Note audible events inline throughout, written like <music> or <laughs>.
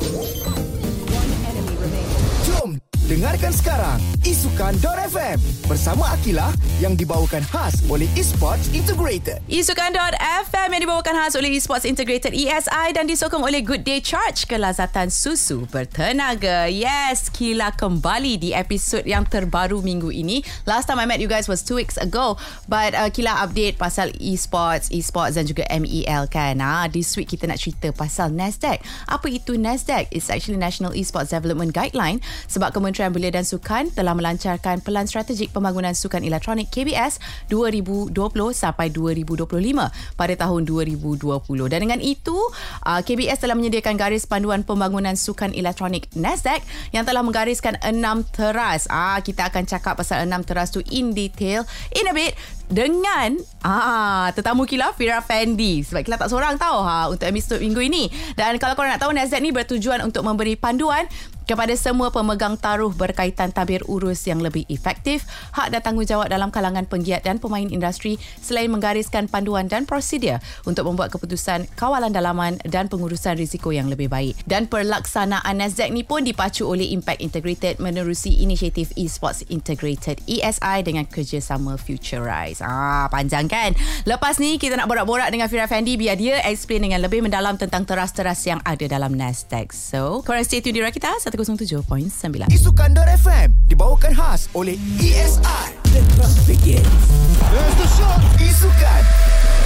Let's go. Dengarkan sekarang Isukan.FM bersama Akila yang dibawakan khas oleh Esports Integrated. Isukan.FM yang dibawakan khas oleh Esports Integrated ESI dan disokong oleh Good Day Charge kelazatan susu bertenaga. Yes, Kila kembali di episod yang terbaru minggu ini. Last time I met you guys was two weeks ago. But uh, Kila update pasal Esports, Esports dan juga MEL kan. Ah, this week kita nak cerita pasal NASDAQ. Apa itu NASDAQ? It's actually National Esports Development Guideline sebab Kementerian Belia dan Sukan telah melancarkan Pelan Strategik Pembangunan Sukan Elektronik KBS 2020 sampai 2025 pada tahun 2020. Dan dengan itu, uh, KBS telah menyediakan garis panduan pembangunan sukan elektronik NASDAQ yang telah menggariskan enam teras. Ah, kita akan cakap pasal enam teras tu in detail in a bit dengan ah tetamu Kila Fira Fendi sebab Kila tak seorang tahu ha untuk episod minggu ini dan kalau korang nak tahu Nasdaq ni bertujuan untuk memberi panduan kepada semua pemegang taruh berkaitan tabir urus yang lebih efektif, hak dan tanggungjawab dalam kalangan penggiat dan pemain industri selain menggariskan panduan dan prosedur untuk membuat keputusan kawalan dalaman dan pengurusan risiko yang lebih baik. Dan pelaksanaan Nasdaq ni pun dipacu oleh Impact Integrated menerusi inisiatif Esports Integrated ESI dengan kerjasama Futurize. Ah, panjang kan? Lepas ni kita nak borak-borak dengan Fira Fendi biar dia explain dengan lebih mendalam tentang teras-teras yang ada dalam Nasdaq. So, korang stay tune di Rakita 107.9. Isukan.FM dibawakan khas oleh ESI. The trust begins. There's the shot. Isukan.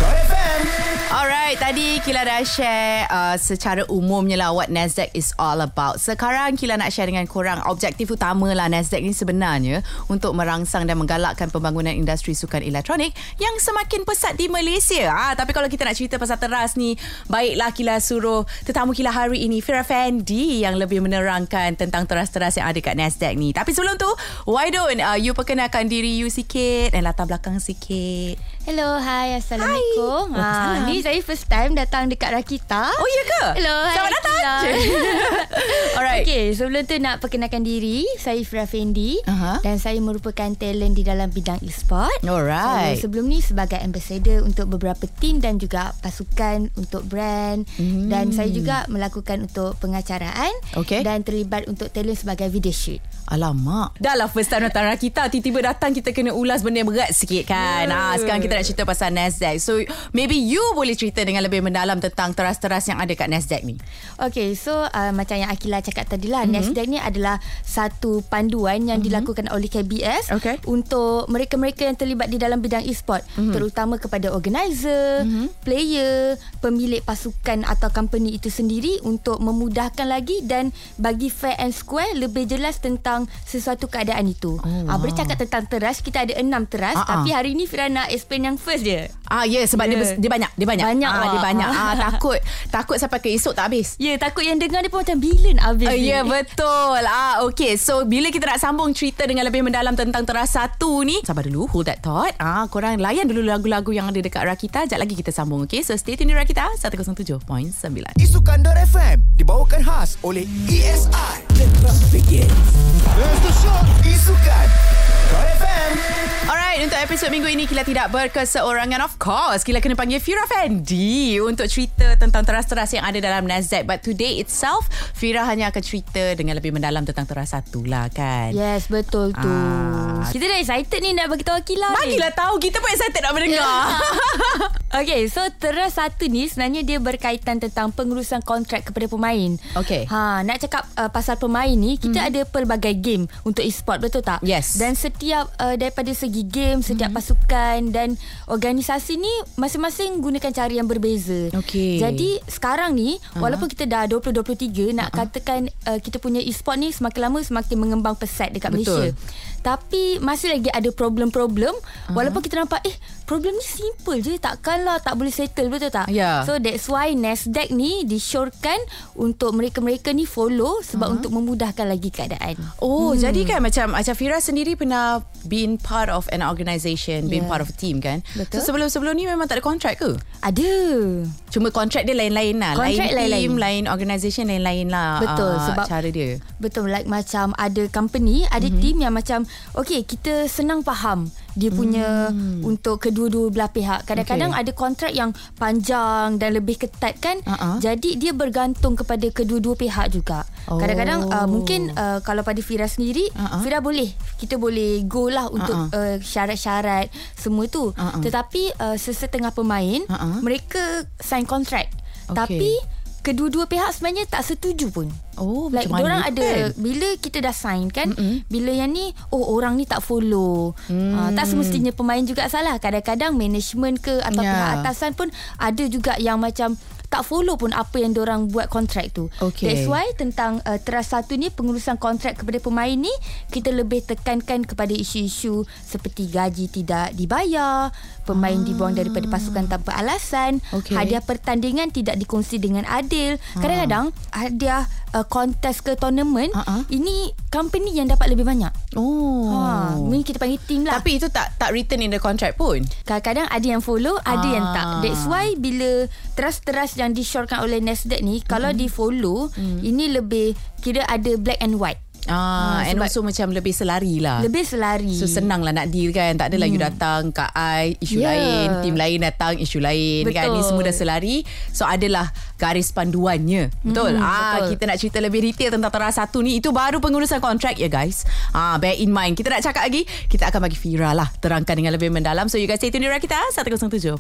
FM. Alright, tadi Kila dah share uh, secara umumnya lah what Nasdaq is all about. Sekarang Kila nak share dengan korang objektif utama lah Nasdaq ni sebenarnya untuk merangsang dan menggalakkan pembangunan industri sukan elektronik yang semakin pesat di Malaysia. Ah, tapi kalau kita nak cerita pasal teras ni, baiklah Kila suruh tetamu Kila hari ini Fira Fendi yang lebih menerangkan tentang teras-teras yang ada kat Nasdaq ni. Tapi sebelum tu, why don't uh, you perkenalkan diri you sikit dan latar belakang sikit. Hello, hi, Assalamualaikum. Hai. Ha, ni saya first time datang dekat Rakita. Oh, ya ke? Hello, hi. Selamat datang. <laughs> Alright. Okay, sebelum tu nak perkenalkan diri. Saya Fira Fendi. Aha. Dan saya merupakan talent di dalam bidang e-sport. Alright. Saya sebelum ni sebagai ambassador untuk beberapa team dan juga pasukan untuk brand. Hmm. Dan saya juga melakukan untuk pengacaraan. Okay. Dan terlibat untuk talent sebagai video shoot. Alamak Dah lah first time datang kita Tiba-tiba datang Kita kena ulas benda yang berat sikit kan yeah. ah, Sekarang kita nak cerita pasal Nasdaq So maybe you boleh cerita Dengan lebih mendalam Tentang teras-teras yang ada kat Nasdaq ni Okay, so uh, macam yang Akila cakap tadi lah, Mhm. mm-hmm. NASDAQ ni adalah satu panduan yang mm-hmm. dilakukan oleh KBS Okay. untuk mereka-mereka yang terlibat di dalam bidang e-sport, mm-hmm. terutama kepada organizer, mm-hmm. player, pemilik pasukan atau company itu sendiri untuk memudahkan lagi dan bagi fair and square lebih jelas tentang sesuatu keadaan itu. Oh, Ah, wow. bercakap tentang teras, kita ada enam teras, ah. tapi hari ni Fira nak explain yang first je. Ah ya yeah, sebab yeah. dia, bes- dia banyak dia banyak. Banyak, ah, dia wah. banyak. Ah <laughs> takut takut sampai ke esok tak habis. Ya, yeah, takut yang dengar dia pun macam bila nak habis Uh, ya yeah, betul. Ah okay. So bila kita nak sambung cerita dengan lebih mendalam tentang teras satu ni, sabar dulu, hold that thought. Ah korang layan dulu lagu-lagu yang ada dekat Rakita. Sekejap lagi kita sambung okay. So stay tune di Rakita 107.9. Isukan.FM dibawakan khas oleh ESI. The trust begins. There's the shot. Isukan. Alright, untuk episod minggu ini Kila tidak berkeseorangan Of course, Kila kena panggil Fira Fendi Untuk cerita tentang teras-teras yang ada dalam Nasdaq But today itself Fira hanya akan cerita dengan lebih mendalam Tentang teras satu lah kan Yes, betul tu. Ah. Kita dah excited ni nak bagi tahu Akila ni. Bagilah tahu Kita pun excited nak mendengar <laughs> Okay, so teras satu ni sebenarnya dia berkaitan tentang pengurusan kontrak kepada pemain. Okay. Ha, nak cakap uh, pasal pemain ni, kita hmm. ada pelbagai game untuk e-sport, betul tak? Yes. Dan setiap uh, daripada segi game, setiap hmm. pasukan dan organisasi ni masing-masing gunakan cara yang berbeza. Okay. Jadi sekarang ni, uh-huh. walaupun kita dah 2023, nak uh-huh. katakan uh, kita punya e-sport ni semakin lama semakin mengembang pesat dekat Betul. Malaysia. Tapi masih lagi ada problem-problem uh-huh. walaupun kita nampak eh problem ni simple je takkanlah tak boleh settle betul tak? Ya. So that's why Nasdaq ni disyorkan untuk mereka-mereka ni follow sebab uh-huh. untuk memudahkan lagi keadaan. Oh, hmm. jadi kan macam macam Fira sendiri pernah been part of an organisation, been Yeah. part of a team kan? Betul. So sebelum-sebelum ni memang tak ada kontrak ke? Ada. Cuma kontrak dia lain-lain lah. Kontrak lain lain-lain. team, lain organisation lain-lain lah. Betul, ah, sebab- cara dia. Betul like macam ada company, ada mm-hmm. team yang macam okay kita senang faham dia punya hmm. untuk kedua-dua belah pihak. Kadang-kadang okay. ada kontrak yang panjang dan lebih ketat kan. Uh-uh. Jadi dia bergantung kepada kedua-dua pihak juga. Oh. Kadang-kadang uh, mungkin uh, kalau pada Fira sendiri, uh-uh. Fira boleh kita boleh go lah untuk uh-uh. uh, syarat-syarat semua tu. Uh-uh. Tetapi uh, sesetengah pemain uh-uh. mereka sign kontrak. Okay. Tapi kedua-dua pihak sebenarnya tak setuju pun. Oh, like, macam mana? Orang ada kan? bila kita dah sign kan, Mm-mm. bila yang ni oh orang ni tak follow. Mm. Uh, tak semestinya pemain juga salah. Kadang-kadang management ke atau yeah. pihak atasan pun ada juga yang macam tak follow pun apa yang orang buat kontrak tu. Okay. That's why tentang uh, teras satu ni pengurusan kontrak kepada pemain ni kita lebih tekankan kepada isu-isu seperti gaji tidak dibayar, pemain ah. dibuang daripada pasukan tanpa alasan, okay. hadiah pertandingan tidak dikongsi dengan adil. Ah. Kadang-kadang hadiah uh, kontes ke tournament uh-huh. ini company yang dapat lebih banyak. Oh. Ha, ini kita panggil team lah. Tapi itu tak tak written in the contract pun. Kadang-kadang ada yang follow, ada ah. yang tak. That's why bila teras-teras yang disyorkan oleh Nasdaq ni, kalau di follow, mm. ini lebih kira ada black and white. Ah, ha, and also macam lebih selari lah. Lebih selari. So senang lah nak deal kan. Tak adalah hmm. you datang kat I, isu yeah. lain. Tim lain datang, isu lain. Betul. Kan? Ni semua dah selari. So adalah garis panduannya. Betul? Hmm, ah, betul. Kita nak cerita lebih detail tentang teras satu ni. Itu baru pengurusan kontrak ya guys. Ah, bear in mind. Kita nak cakap lagi. Kita akan bagi Fira lah. Terangkan dengan lebih mendalam. So you guys stay tune di kita. 107.9.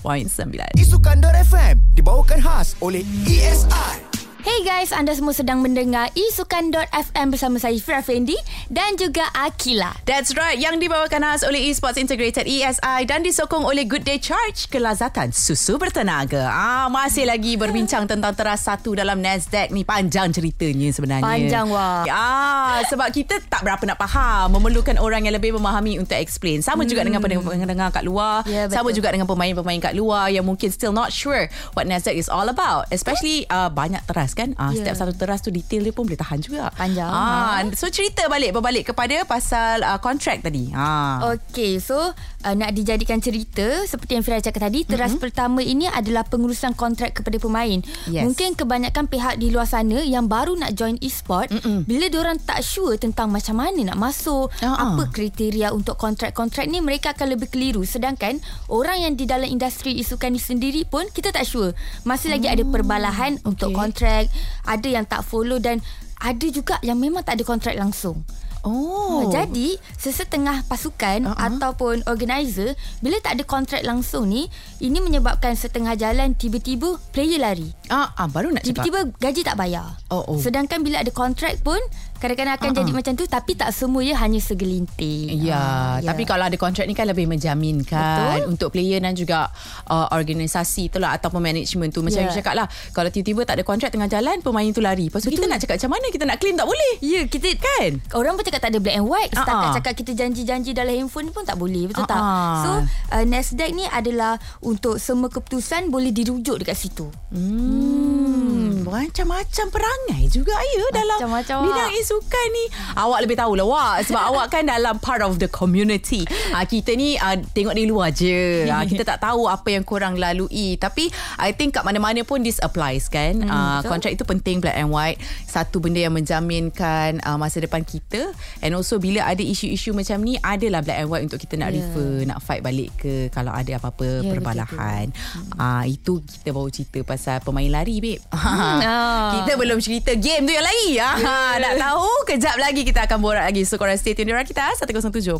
Isu Kandor FM. Dibawakan khas oleh ESI. Hey guys, anda semua sedang mendengar isukan.fm bersama saya Fira Fendi dan juga Akila. That's right, yang dibawakan khas oleh Esports Integrated ESI dan disokong oleh Good Day Charge kelazatan susu bertenaga. Ah, masih lagi berbincang tentang teras satu dalam Nasdaq ni panjang ceritanya sebenarnya. Panjang wah. Ah, sebab kita tak berapa nak faham, memerlukan orang yang lebih memahami untuk explain. Sama hmm. juga dengan pendengar kat luar, yeah, sama juga dengan pemain-pemain kat luar yang mungkin still not sure what Nasdaq is all about, especially uh, banyak teras kan ah, yeah. Setiap satu teras tu Detail dia pun boleh tahan juga Panjang ah. So cerita balik Berbalik kepada Pasal uh, Kontrak tadi ah. Okay so uh, Nak dijadikan cerita Seperti yang Fira cakap tadi Teras mm-hmm. pertama ini Adalah pengurusan kontrak Kepada pemain yes. Mungkin kebanyakan pihak Di luar sana Yang baru nak join e-sport Mm-mm. Bila orang tak sure Tentang macam mana nak masuk uh-huh. Apa kriteria Untuk kontrak-kontrak ni Mereka akan lebih keliru Sedangkan Orang yang di dalam industri Isukan ni sendiri pun Kita tak sure Masih lagi ada perbalahan okay. Untuk kontrak, ada yang tak follow dan ada juga yang memang tak ada kontrak langsung. Oh. Ha, jadi sesetengah pasukan uh-huh. ataupun organizer bila tak ada kontrak langsung ni ini menyebabkan setengah jalan tiba-tiba player lari. Ah, ah baru nak cakap. Tiba-tiba gaji tak bayar. Oh, oh. Sedangkan bila ada kontrak pun kadang-kadang akan uh-huh. jadi macam tu tapi tak semua ya hanya segelintir. Ya, uh, ya. tapi kalau ada kontrak ni kan lebih menjaminkan Betul. untuk player dan juga uh, organisasi tu lah ataupun management tu macam yeah. you cakap lah kalau tiba-tiba tak ada kontrak tengah jalan pemain tu lari. Lepas tu kita nak cakap macam mana kita nak claim tak boleh. Ya, yeah, kita kan orang pun cakap tak ada black and white setakat uh-huh. cakap kita janji-janji dalam handphone pun tak boleh betul uh-huh. tak? So uh, Nasdaq ni adalah untuk semua keputusan boleh dirujuk dekat situ. Hmm. hmm. Macam-macam perangai juga ya dalam Macam-macam bidang isu sukan ni. Awak lebih tahu lah wak. Sebab <laughs> awak kan dalam part of the community. Ha, kita ni uh, tengok di luar je. Ha, <laughs> kita tak tahu apa yang korang lalui. Tapi I think kat mana-mana pun this applies kan? Hmm, uh, kontrak itu penting black and white. Satu benda yang menjaminkan uh, masa depan kita. And also bila ada isu-isu macam ni adalah black and white untuk kita nak yeah. refer nak fight balik ke kalau ada apa-apa yeah, perbalahan. Uh, itu kita baru cerita pasal pemain lari babe. Hmm, oh. <laughs> kita belum cerita game tu yang lari yeah. nak tahu tahu. Kejap lagi kita akan borak lagi. So korang stay tune di kita 107.9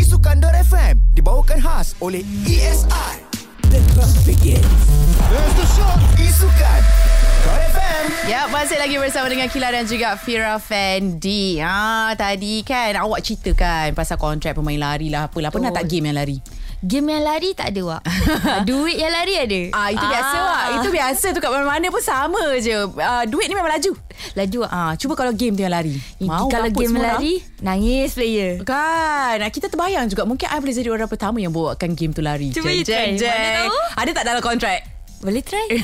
Isu Kandor FM Dibawakan khas oleh ESI The Club Begins. There's the shot. Isukan. Ya, masih lagi bersama dengan Kila dan juga Fira Fendi. Ah, tadi kan awak ceritakan pasal kontrak pemain lari lah apalah. Pernah tak game yang lari? Game yang lari tak ada wak. <laughs> Duit yang lari ada. Ah, Itu ah. biasa wak. Itu biasa. Tu kat mana-mana pun sama je. Uh, Duit ni memang laju. Laju wak. Ah, Cuba kalau game tu yang lari. Mau Kalau game lari orang. Nangis player. Kan? Kita terbayang juga. Mungkin I boleh jadi orang pertama Yang bawakan game tu lari. Cuba you try. Mana tahu? Ada tak dalam kontrak Boleh try <laughs>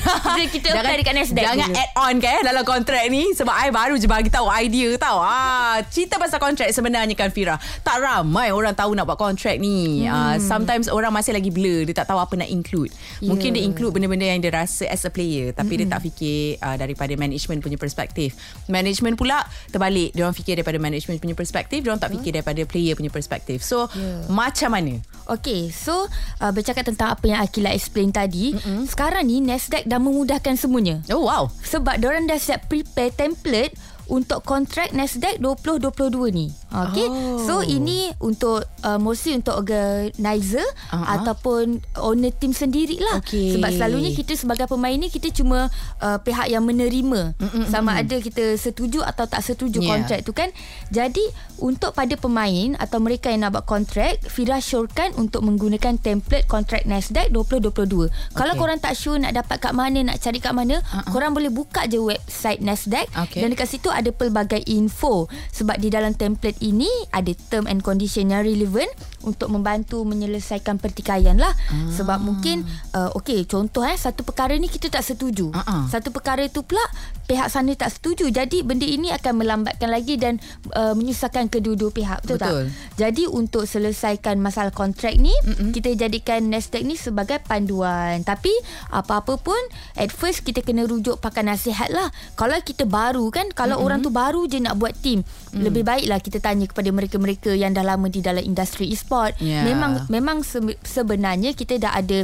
Kita, kita apply dekat Nasdaq Jangan dulu. add on kan Dalam kontrak ni Sebab I baru je bagi tahu idea tau ah, Cerita pasal kontrak sebenarnya kan Fira Tak ramai orang tahu nak buat kontrak ni hmm. ah, Sometimes orang masih lagi blur Dia tak tahu apa nak include Mungkin Ya. dia include benda-benda yang dia rasa as a player Tapi Hmm. dia tak fikir uh, daripada management punya perspektif Management pula terbalik Dia orang fikir daripada management punya perspektif Dia orang tak fikir daripada player punya perspektif So Ya. macam mana? Okay, so uh, bercakap tentang apa yang Akila explain tadi, mm-hmm. sekarang ni Nasdaq dah memudahkan semuanya. Oh wow Sebab diorang dah siap prepare template untuk kontrak Nasdaq 2022 ni. Okay. Oh. So ini untuk uh, mostly untuk organizer uh-huh. ataupun owner team sendirilah. Okey. Sebab selalunya kita sebagai pemain ni kita cuma uh, pihak yang menerima Mm-mm, sama ada kita setuju atau tak setuju Yeah. kontrak tu kan. Jadi untuk pada pemain atau mereka yang nak buat kontrak, Fira syorkan untuk menggunakan template kontrak Nasdaq 2022. Okay. Kalau korang tak sure nak dapat kat mana, nak cari kat mana, uh-huh. korang boleh buka je website Nasdaq Okey. dan dekat situ ada pelbagai info sebab di dalam template ini ada term and condition yang relevant untuk membantu menyelesaikan pertikaian lah ah. sebab mungkin uh, okey contoh eh satu perkara ni kita tak setuju ah. satu perkara tu pula pihak sana tak setuju jadi benda ini akan melambatkan lagi dan uh, menyusahkan kedua-dua pihak betul, Betul. tak jadi untuk selesaikan masalah kontrak ni Mm-mm. kita jadikan Nasdaq ni sebagai panduan tapi apa-apa pun at first kita kena rujuk pakai nasihat lah kalau kita baru kan kalau mm-hmm. orang tu baru je nak buat team mm. lebih baiklah kita tanya kepada mereka-mereka yang dah lama di dalam industri e-sport Yeah. memang memang se- sebenarnya kita dah ada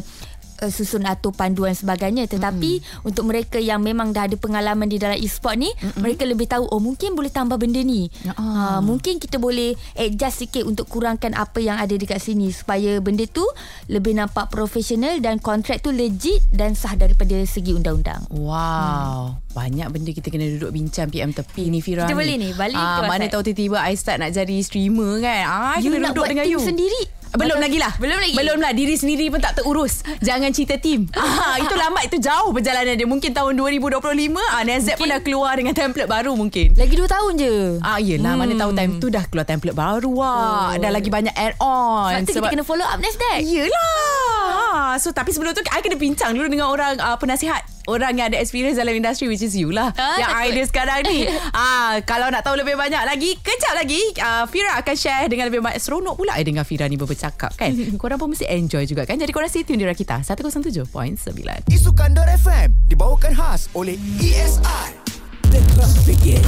uh, susun atur panduan sebagainya tetapi mm. untuk mereka yang memang dah ada pengalaman di dalam e-sport ni Mm-mm. mereka lebih tahu oh mungkin boleh tambah benda ni Ya. uh, mungkin kita boleh adjust sikit untuk kurangkan apa yang ada dekat sini supaya benda tu lebih nampak profesional dan kontrak tu legit dan sah daripada segi undang-undang Wow hmm. Banyak benda kita kena duduk bincang PM tepi ni Fira Kita boleh ni, balik ah, Mana tahu tiba-tiba I start nak jadi streamer kan ah, You kena nak duduk buat dengan team you sendiri? Belum Macam- lagi lah Belum lagi? Belum lah Diri sendiri pun tak terurus Jangan cerita team <laughs> ah, Itu lambat Itu jauh perjalanan dia Mungkin tahun 2025 ah, Nasdaq pun dah keluar Dengan template baru mungkin lagi 2 tahun je Ah yelah hmm. mana tahu time tu dah keluar template baru ah. Oh. Dah lagi banyak add on. sebab tu kita kena follow up Nasdaq Yelah. Ha, so tapi sebelum tu I kena bincang dulu dengan orang uh, penasihat. Orang yang ada experience dalam industri which is you lah. Ah, yang takut. idea sekarang ni. <laughs> ah, kalau nak tahu lebih banyak lagi, kejap lagi uh, Fira akan share dengan lebih banyak. Seronok pula I dengan Fira ni berbercakap kan. <laughs> korang pun mesti enjoy juga kan. Jadi korang stay tune di Rakita 107.9. Isu Kandor FM dibawakan khas oleh ESI. The class begins.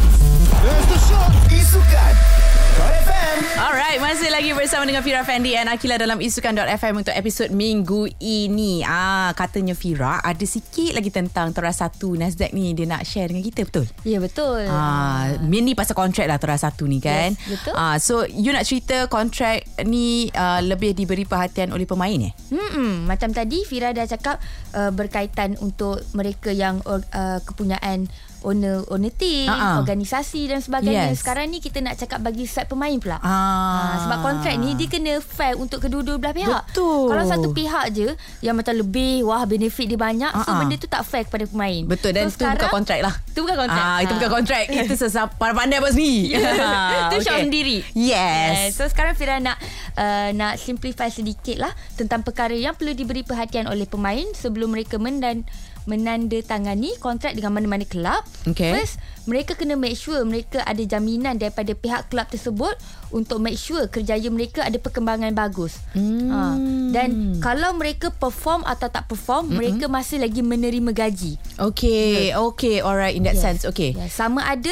There's the shot. Isukan. Alright, masih lagi bersama dengan Fira Fendi dan Akila dalam Isukan.fm untuk episod minggu ini. Ah, katanya Fira ada sikit lagi tentang Teras Satu Nasdaq ni dia nak share dengan kita betul? ya betul Ah, mainly pasal kontrak lah Teras Satu ni kan. Yes, betul. Ah, so you nak cerita kontrak ni uh, lebih diberi perhatian oleh pemain eh? Hmm, macam tadi Fira dah cakap uh, berkaitan untuk mereka yang uh, kepunyaan owner owner team, Ha-ha. organisasi dan sebagainya. Yes. Sekarang ni kita nak cakap bagi side pemain pula. Ah. Ah, sebab kontrak ni dia kena fair untuk kedua-dua belah pihak. Betul. Kalau satu pihak je yang macam lebih wah benefit dia banyak, so Ah, ah. benda tu tak fair kepada pemain. Betul dan so, so, itu bukan kontrak lah. Itu bukan kontrak. Ah, itu Ah. bukan kontrak. <laughs> itu sesama pandai buat sendiri. Yeah. <laughs> Itu <laughs> show sendiri. Yes. So sekarang Fira nak uh, nak simplify sedikit lah tentang perkara yang perlu diberi perhatian oleh pemain sebelum mereka mendan menandatangani kontrak dengan mana-mana kelab. Okay. First, mereka kena make sure mereka ada jaminan daripada pihak kelab tersebut untuk make sure kerjaya mereka ada perkembangan bagus. Hmm. Ha. Dan kalau mereka perform atau tak perform, mm-hmm. mereka masih lagi menerima gaji. Okay, okay, alright. In that Yes. sense, okay. Yes. Sama ada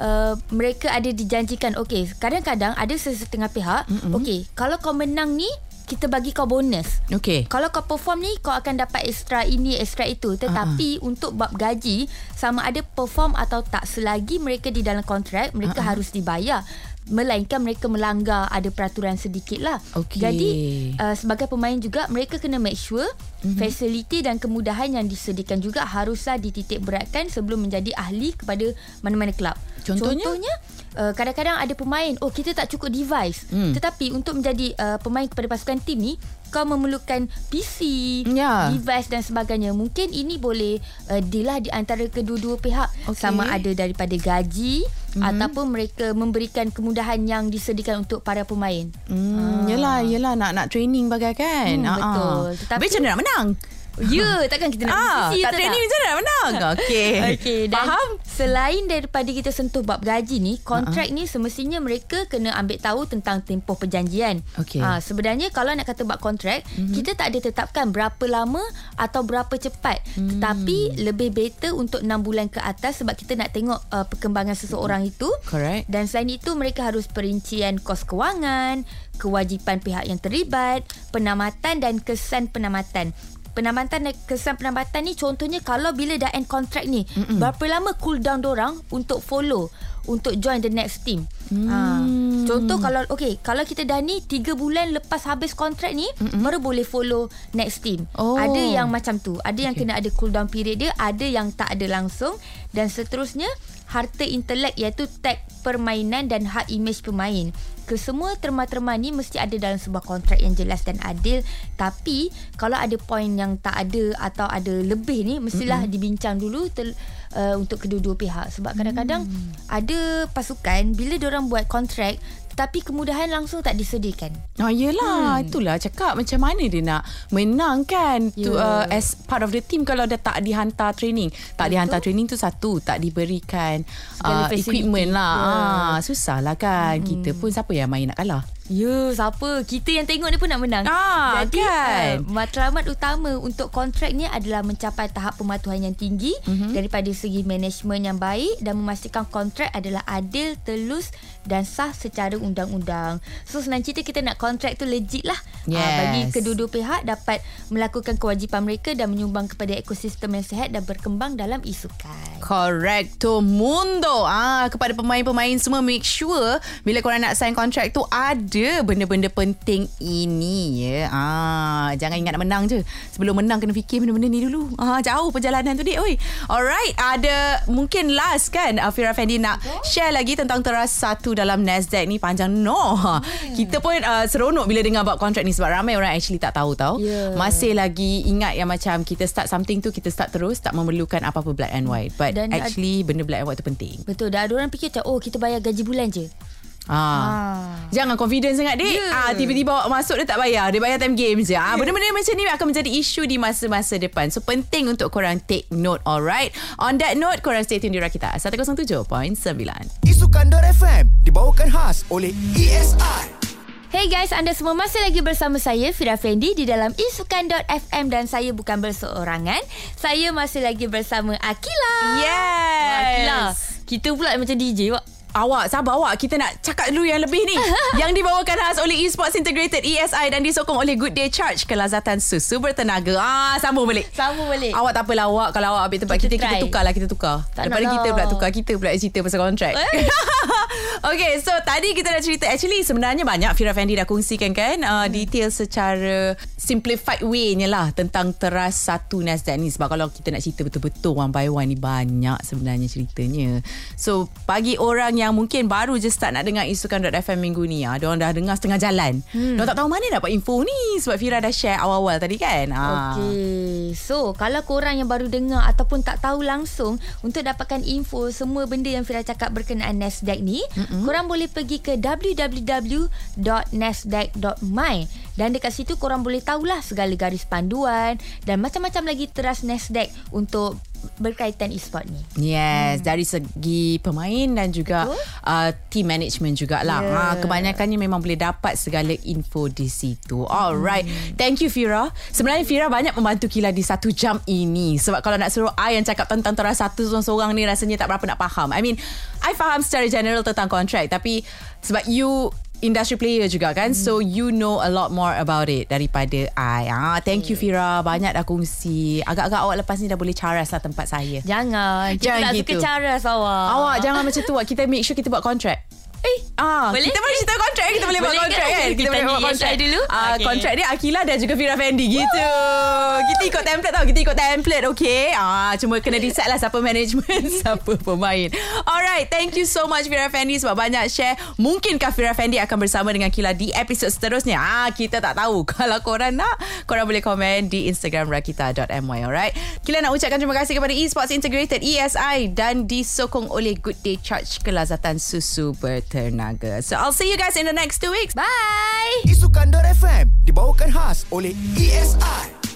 uh, mereka ada dijanjikan okey kadang-kadang ada sesetengah pihak mm-hmm. okey kalau kau menang ni kita bagi kau bonus. Okay. Kalau kau perform ni kau akan dapat extra ini extra itu tetapi uh-huh. untuk bab gaji sama ada perform atau tak selagi mereka di dalam kontrak mereka uh-huh. harus dibayar melainkan mereka melanggar ada peraturan sedikit lah. Okey. Jadi uh, sebagai pemain juga mereka kena make sure mm-hmm. fasiliti dan kemudahan yang disediakan juga haruslah dititik beratkan sebelum menjadi ahli kepada mana-mana kelab. Contohnya? Contohnya uh, kadang-kadang ada pemain oh kita tak cukup device Hmm. tetapi untuk menjadi uh, pemain kepada pasukan tim ni kau memerlukan PC, Ya. device dan sebagainya. Mungkin ini boleh uh, deal lah di antara kedua-dua pihak Okey. sama ada daripada gaji mm-hmm. ataupun mereka memberikan kemudahan yang disediakan untuk para pemain. Hmm, yelah, yelah nak nak training bagai kan. Hmm, Ah, ah. betul. Tapi Tetapi- macam mana nak menang? Ya, takkan kita nak Ah, tak training macam mana nak menang? <laughs> Okey. Okey, dan Faham? Selain daripada kita sentuh bab gaji ni, kontrak uh-huh. ni semestinya mereka kena ambil tahu tentang tempoh perjanjian. Okey. Ha, sebenarnya kalau nak kata bab kontrak, mm-hmm. kita tak ada tetapkan berapa lama atau berapa cepat. Mm. Tetapi lebih better untuk 6 bulan ke atas sebab kita nak tengok uh, perkembangan seseorang itu. Correct. Dan selain itu mereka harus perincian kos kewangan, kewajipan pihak yang terlibat, penamatan dan kesan penamatan penamatan dan kesan penamatan ni contohnya kalau bila dah end contract ni Mm-mm. berapa lama cool down orang untuk follow untuk join the next team. Hmm. Ha. Contoh kalau okay, kalau kita dah ni 3 bulan lepas habis kontrak ni Mm-mm. baru boleh follow next team. Oh. Ada yang macam tu, ada yang okay. kena ada cool down period dia, ada yang tak ada langsung dan seterusnya harta intelek iaitu tag permainan dan hak image pemain kesemua terma-terma ni mesti ada dalam sebuah kontrak yang jelas dan adil tapi kalau ada poin yang tak ada atau ada lebih ni mestilah mm-hmm. dibincang dulu ter, uh, untuk kedua-dua pihak sebab kadang-kadang mm. ada pasukan bila orang buat kontrak tapi kemudahan langsung tak disediakan. Oh yelah, hmm. itulah cakap macam mana dia nak menang kan yeah. to, uh, as part of the team kalau dia tak dihantar training. Tak Betul. dihantar training tu satu, tak diberikan uh, equipment lah. Yeah. Ah, susah lah kan. Hmm. Kita pun siapa yang main nak kalah. Ya, siapa? Kita yang tengok ni pun nak menang. Ah, Jadi, kan? Uh, matlamat utama untuk kontrak ni adalah mencapai tahap pematuhan yang tinggi mm-hmm. daripada segi management yang baik dan memastikan kontrak adalah adil, telus dan sah secara undang-undang. So, senang cerita kita nak kontrak tu legit lah. Yes. Uh, bagi kedua-dua pihak dapat melakukan kewajipan mereka dan menyumbang kepada ekosistem yang sihat dan berkembang dalam isukan. Correcto mundo. Ah, kepada pemain-pemain semua, make sure bila korang nak sign kontrak tu ada ada benda-benda penting ini ya. Ah, jangan ingat nak menang je. Sebelum menang kena fikir benda-benda ni dulu. Ah, jauh perjalanan tu dik. Oi. Alright, ada mungkin last kan Afira Fendi nak share lagi tentang teras satu dalam Nasdaq ni panjang no. Hmm. Kita pun uh, seronok bila dengar about kontrak ni sebab ramai orang actually tak tahu tau. Yeah. Masih lagi ingat yang macam kita start something tu kita start terus tak memerlukan apa-apa black and white. But Dan actually ad- benda black and white tu penting. Betul. Dah ada orang fikir macam oh kita bayar gaji bulan je. Ah. ah. Jangan confident sangat dik. Yeah. Ah tiba-tiba awak masuk dia tak bayar. Dia bayar time game je. Ah yeah. benda-benda macam ni akan menjadi isu di masa-masa depan. So penting untuk korang take note alright. On that note korang stay tune di Rakita 107.9. Isu Kandor FM dibawakan khas oleh ESR. Hey guys, anda semua masih lagi bersama saya Fira Fendi di dalam isukan.fm dan saya bukan berseorangan. Saya masih lagi bersama Akila. Yes. Akila. Kita pula macam DJ, Wak. Awak sabar awak. Kita nak cakap dulu yang lebih ni. <laughs> Yang dibawakan khas oleh Esports Integrated ESI Dan disokong oleh Good Day Charge Kelazatan susu bertenaga. Ah, Sambung balik. Sambung balik. Awak tak apalah awak Kalau awak ambil tempat kita Kita, kita tukar lah Kita tukar. Tak Daripada kita pula tukar Kita pula cerita pasal kontrak. Eh? <laughs> Okay so Tadi kita dah cerita Actually sebenarnya banyak Fira Fendi dah kongsikan kan uh, hmm. Detail secara Simplified way lah Tentang teras satu Nasdaq ni. Sebab kalau kita nak cerita betul-betul One by one ni Banyak sebenarnya ceritanya. So Bagi orang yang yang mungkin baru je start nak dengar isukan.fm minggu ni ah, dia orang dah dengar setengah jalan. Hmm. Dia tak tahu mana dapat info ni sebab Fira dah share awal-awal tadi kan. Ah. Okay. So, kalau korang yang baru dengar ataupun tak tahu langsung untuk dapatkan info semua benda yang Fira cakap berkenaan Nasdaq ni, Mm-mm. korang boleh pergi ke www.nasdaq.my dan dekat situ korang boleh tahulah segala garis panduan dan macam-macam lagi teras Nasdaq untuk berkaitan e-sport ni. Yes, hmm. dari segi pemain dan juga uh, team management jugalah. Yeah. Ha, kebanyakannya memang boleh dapat segala info di situ. Alright. Hmm. Thank you Fira. Sebenarnya Fira banyak membantu Kila di satu jam ini. Sebab kalau nak suruh I yang cakap tentang teras satu seorang-seorang ni rasanya tak berapa nak faham. I mean, I faham secara general tentang kontrak tapi sebab you industry player juga kan. Hmm. so you know a lot more about it daripada I. Ah thank you Fira. Banyak dah kongsi. Agak-agak awak lepas ni dah boleh caras lah tempat saya. Jangan. Kita jangan gitu. suka caras awak. Awak jangan macam tu kita make sure kita buat contract. Eh, ah, boleh? Kita boleh cerita kontrak Kita boleh, boleh buat kontrak kan? Kita, boleh buat kontrak dulu. Ah, okay. kontrak dia Akila dan juga Fira Fendi gitu. Woo! Kita ikut template tau. Kita ikut template, okay? Ah, cuma kena decide lah siapa management, <laughs> siapa pemain. Alright, thank you so much Fira Fendi sebab banyak share. Mungkinkah Fira Fendi akan bersama dengan Akila di episod seterusnya? Ah, kita tak tahu. <laughs> Kalau korang nak, korang boleh komen di Instagram rakita.my, alright? Kila nak ucapkan terima kasih kepada Esports Integrated ESI dan disokong oleh Good Day Charge kelazatan susu bertemu tenaga. So I'll see you guys in the next two weeks. Bye. Isu Kandor FM dibawakan khas oleh ESR.